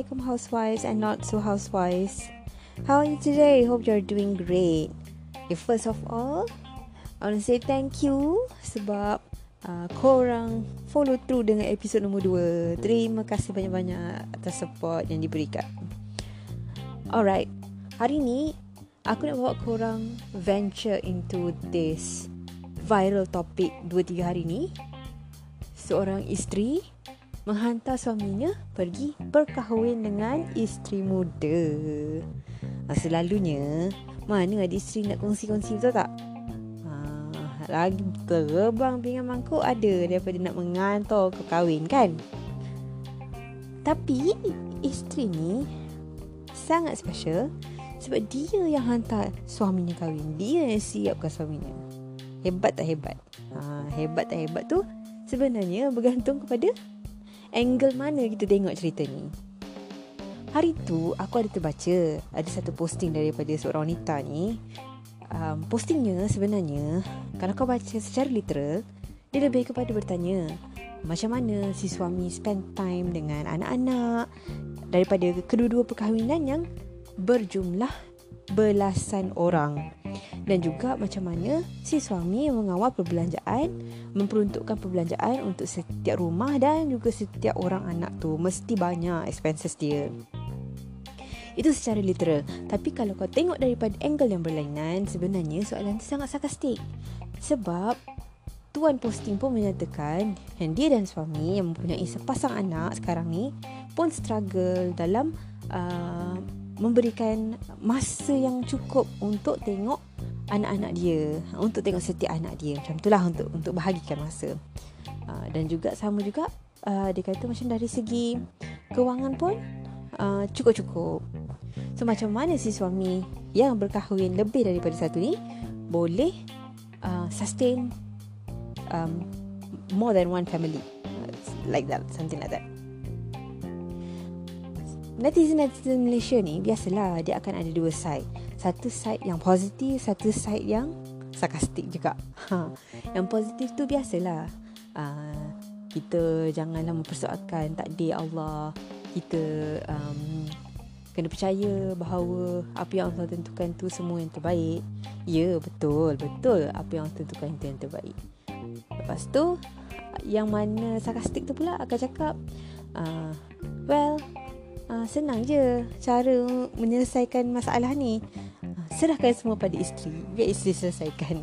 Assalamualaikum housewives and not so housewives. How are you today? Hope you're doing great. Okay, first of all, I want to say thank you sebab uh, korang follow through dengan episod nombor 2. Terima kasih banyak-banyak atas support yang diberikan. Alright, hari ni aku nak bawa korang venture into this viral topic 2-3 hari ni. Seorang isteri menghantar suaminya pergi berkahwin dengan isteri muda. Ha, selalunya, mana ada isteri nak kongsi-kongsi betul tak? Ha, lagi terbang pinggan mangkuk ada daripada nak mengantar ke kahwin kan? Tapi, isteri ni sangat special sebab dia yang hantar suaminya kahwin. Dia yang siapkan suaminya. Hebat tak hebat? Ha, hebat tak hebat tu sebenarnya bergantung kepada angle mana kita tengok cerita ni. Hari tu aku ada terbaca ada satu posting daripada seorang wanita ni. Um, postingnya sebenarnya kalau kau baca secara literal dia lebih kepada bertanya macam mana si suami spend time dengan anak-anak daripada kedua-dua perkahwinan yang berjumlah belasan orang dan juga macam mana si suami mengawal perbelanjaan memperuntukkan perbelanjaan untuk setiap rumah dan juga setiap orang anak tu. Mesti banyak expenses dia. Itu secara literal. Tapi kalau kau tengok daripada angle yang berlainan sebenarnya soalan itu sangat sarkastik. Sebab tuan posting pun menyatakan yang dia dan suami yang mempunyai sepasang anak sekarang ni pun struggle dalam uh, memberikan masa yang cukup untuk tengok anak-anak dia untuk tengok setiap anak dia. Macam itulah untuk untuk bahagikan masa. Uh, dan juga sama juga uh, dia kata macam dari segi kewangan pun uh, cukup-cukup. So macam mana si suami yang berkahwin lebih daripada satu ni boleh uh, sustain um, more than one family? Like that something like that. Netizen-netizen Malaysia ni biasalah dia akan ada dua side satu side yang positif, satu side yang sarkastik juga. Ha. Yang positif tu biasalah. Uh, kita janganlah mempersoalkan takdir Allah. Kita um, kena percaya bahawa apa yang Allah tentukan tu semua yang terbaik. Ya, betul. Betul apa yang Allah tentukan itu yang terbaik. Lepas tu, yang mana sarkastik tu pula akan cakap, uh, well, uh, senang je cara menyelesaikan masalah ni serahkan semua pada isteri biar isteri selesaikan.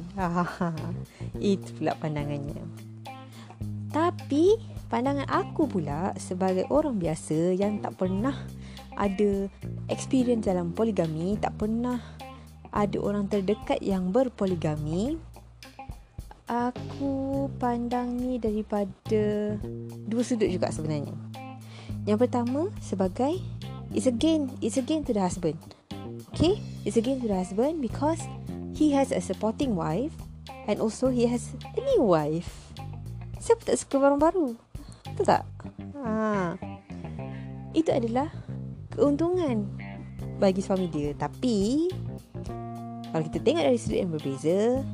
Itu pula pandangannya. Tapi pandangan aku pula sebagai orang biasa yang tak pernah ada experience dalam poligami tak pernah ada orang terdekat yang berpoligami aku pandang ni daripada dua sudut juga sebenarnya. Yang pertama sebagai it's again it's again to the husband Okay, it's again the husband because he has a supporting wife and also he has a new wife. Siapa tak suka barang baru? Betul tak? Ha. Itu adalah keuntungan bagi suami dia. Tapi, kalau kita tengok dari sudut yang berbeza,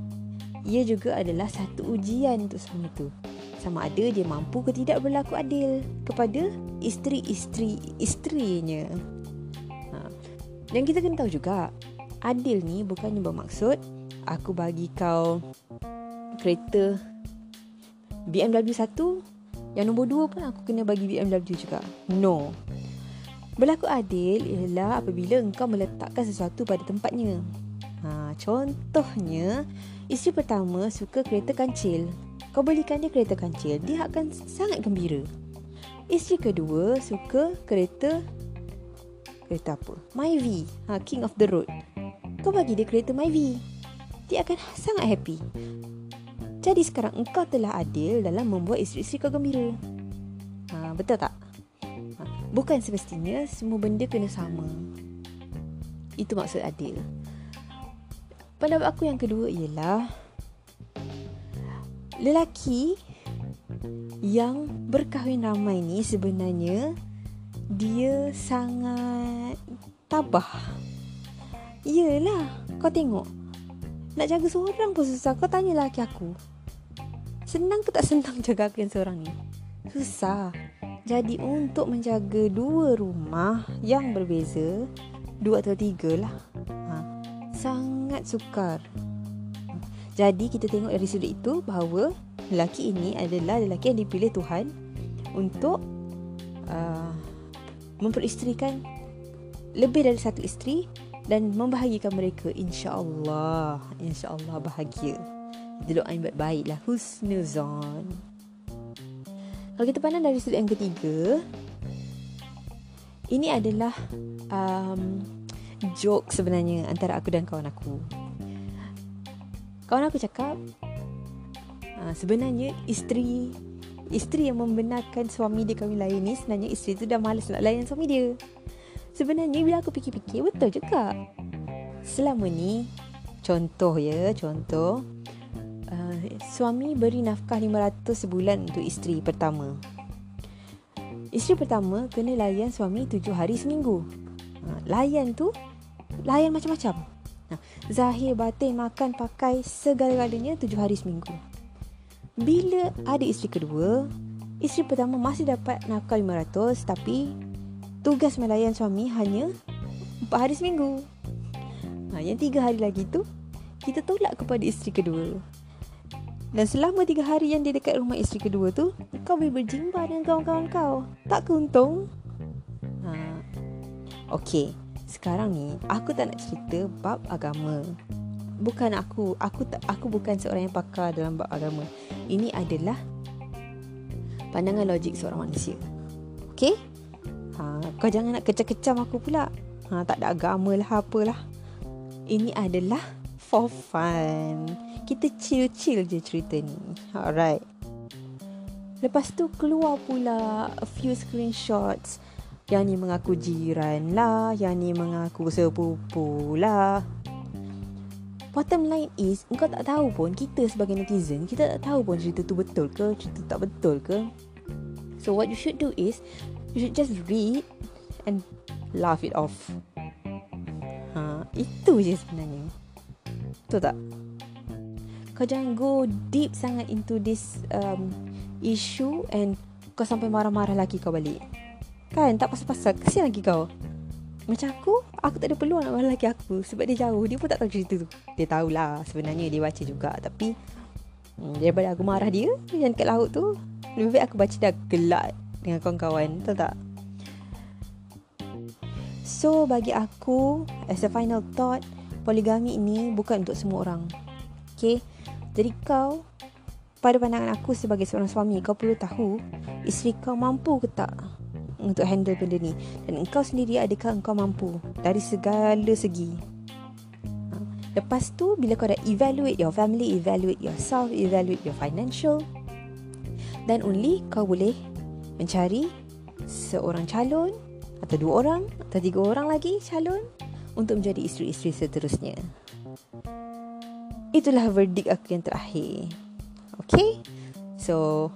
ia juga adalah satu ujian untuk suami tu. Sama ada dia mampu ke tidak berlaku adil kepada isteri-isteri isterinya. Dan kita kena tahu juga Adil ni bukannya bermaksud Aku bagi kau Kereta BMW 1 Yang nombor 2 pun aku kena bagi BMW juga. No. Berlaku adil ialah apabila engkau meletakkan sesuatu pada tempatnya. Ha, Contohnya Isteri pertama suka kereta kancil. Kau belikan dia kereta kancil Dia akan sangat gembira. Isteri kedua suka kereta kereta apa? Myvi, ha, King of the Road. Kau bagi dia kereta Myvi. Dia akan sangat happy. Jadi sekarang engkau telah adil dalam membuat isteri-isteri kau gembira. Ha, betul tak? Ha, bukan semestinya semua benda kena sama. Itu maksud adil. Pendapat aku yang kedua ialah lelaki yang berkahwin ramai ni sebenarnya dia sangat tabah. Yelah, kau tengok. Nak jaga seorang pun susah. Kau tanya lelaki aku. Senang ke tak senang jaga aku yang seorang ni? Susah. Jadi untuk menjaga dua rumah yang berbeza, dua atau tiga lah, ha, sangat sukar. Jadi kita tengok dari sudut itu bahawa lelaki ini adalah lelaki yang dipilih Tuhan untuk memperisterikan lebih dari satu isteri dan membahagikan mereka insya-Allah insya-Allah bahagia. Kita doain baik-baik lah husnuzon. Kalau kita pandang dari sudut yang ketiga ini adalah um, joke sebenarnya antara aku dan kawan aku. Kawan aku cakap uh, sebenarnya isteri isteri yang membenarkan suami dia kahwin lain ni sebenarnya isteri tu dah malas nak layan suami dia. Sebenarnya bila aku fikir-fikir betul juga. Selama ni contoh ya, contoh uh, suami beri nafkah 500 sebulan untuk isteri pertama. Isteri pertama kena layan suami 7 hari seminggu. Uh, layan tu layan macam-macam. Zahir, batin, makan, pakai segala-galanya 7 hari seminggu. Bila ada isteri kedua, isteri pertama masih dapat nafkah 500 tapi tugas melayan suami hanya 4 hari seminggu. Ha, yang 3 hari lagi tu, kita tolak kepada isteri kedua. Dan selama 3 hari yang dia dekat rumah isteri kedua tu, kau boleh berjimba dengan kawan-kawan kau. Tak keuntung? Ha. Okay, sekarang ni aku tak nak cerita bab agama. Bukan aku, aku tak aku bukan seorang yang pakar dalam bab agama. Ini adalah pandangan logik seorang manusia. Okay? ha, Kau jangan nak kecam-kecam aku pula. Ha, Tak ada agama lah apalah. Ini adalah for fun. Kita chill-chill je cerita ni. Alright. Lepas tu keluar pula a few screenshots. Yang ni mengaku jiran lah Yang ni mengaku sepupu lah Bottom line is Engkau tak tahu pun Kita sebagai netizen Kita tak tahu pun cerita tu betul ke Cerita tak betul ke So what you should do is You should just read and laugh it off. Ha, itu je sebenarnya. Betul tak? Kau jangan go deep sangat into this um, issue and kau sampai marah-marah lagi kau balik. Kan? Tak pasal-pasal. Kesian lagi kau. Macam aku, aku tak ada peluang marah lagi aku. Sebab dia jauh. Dia pun tak tahu cerita tu. Dia tahulah sebenarnya dia baca juga. Tapi hmm, daripada aku marah dia yang dekat laut tu, lebih baik aku baca dah gelak dengan kawan-kawan Tahu tak? So bagi aku As a final thought Poligami ini bukan untuk semua orang Okay Jadi kau Pada pandangan aku sebagai seorang suami Kau perlu tahu Isteri kau mampu ke tak Untuk handle benda ni Dan engkau sendiri adakah engkau mampu Dari segala segi ha. Lepas tu bila kau dah evaluate your family Evaluate yourself Evaluate your financial Dan only kau boleh mencari seorang calon atau dua orang atau tiga orang lagi calon untuk menjadi isteri-isteri seterusnya. Itulah verdict aku yang terakhir. Okay? So,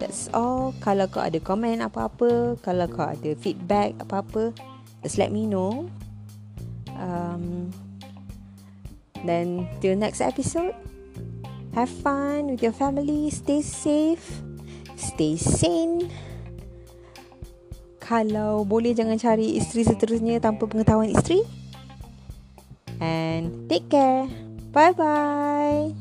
that's all. Kalau kau ada komen apa-apa, kalau kau ada feedback apa-apa, just let me know. Um, then, till next episode, have fun with your family, stay safe stay sane. Kalau boleh jangan cari isteri seterusnya tanpa pengetahuan isteri. And take care. Bye bye.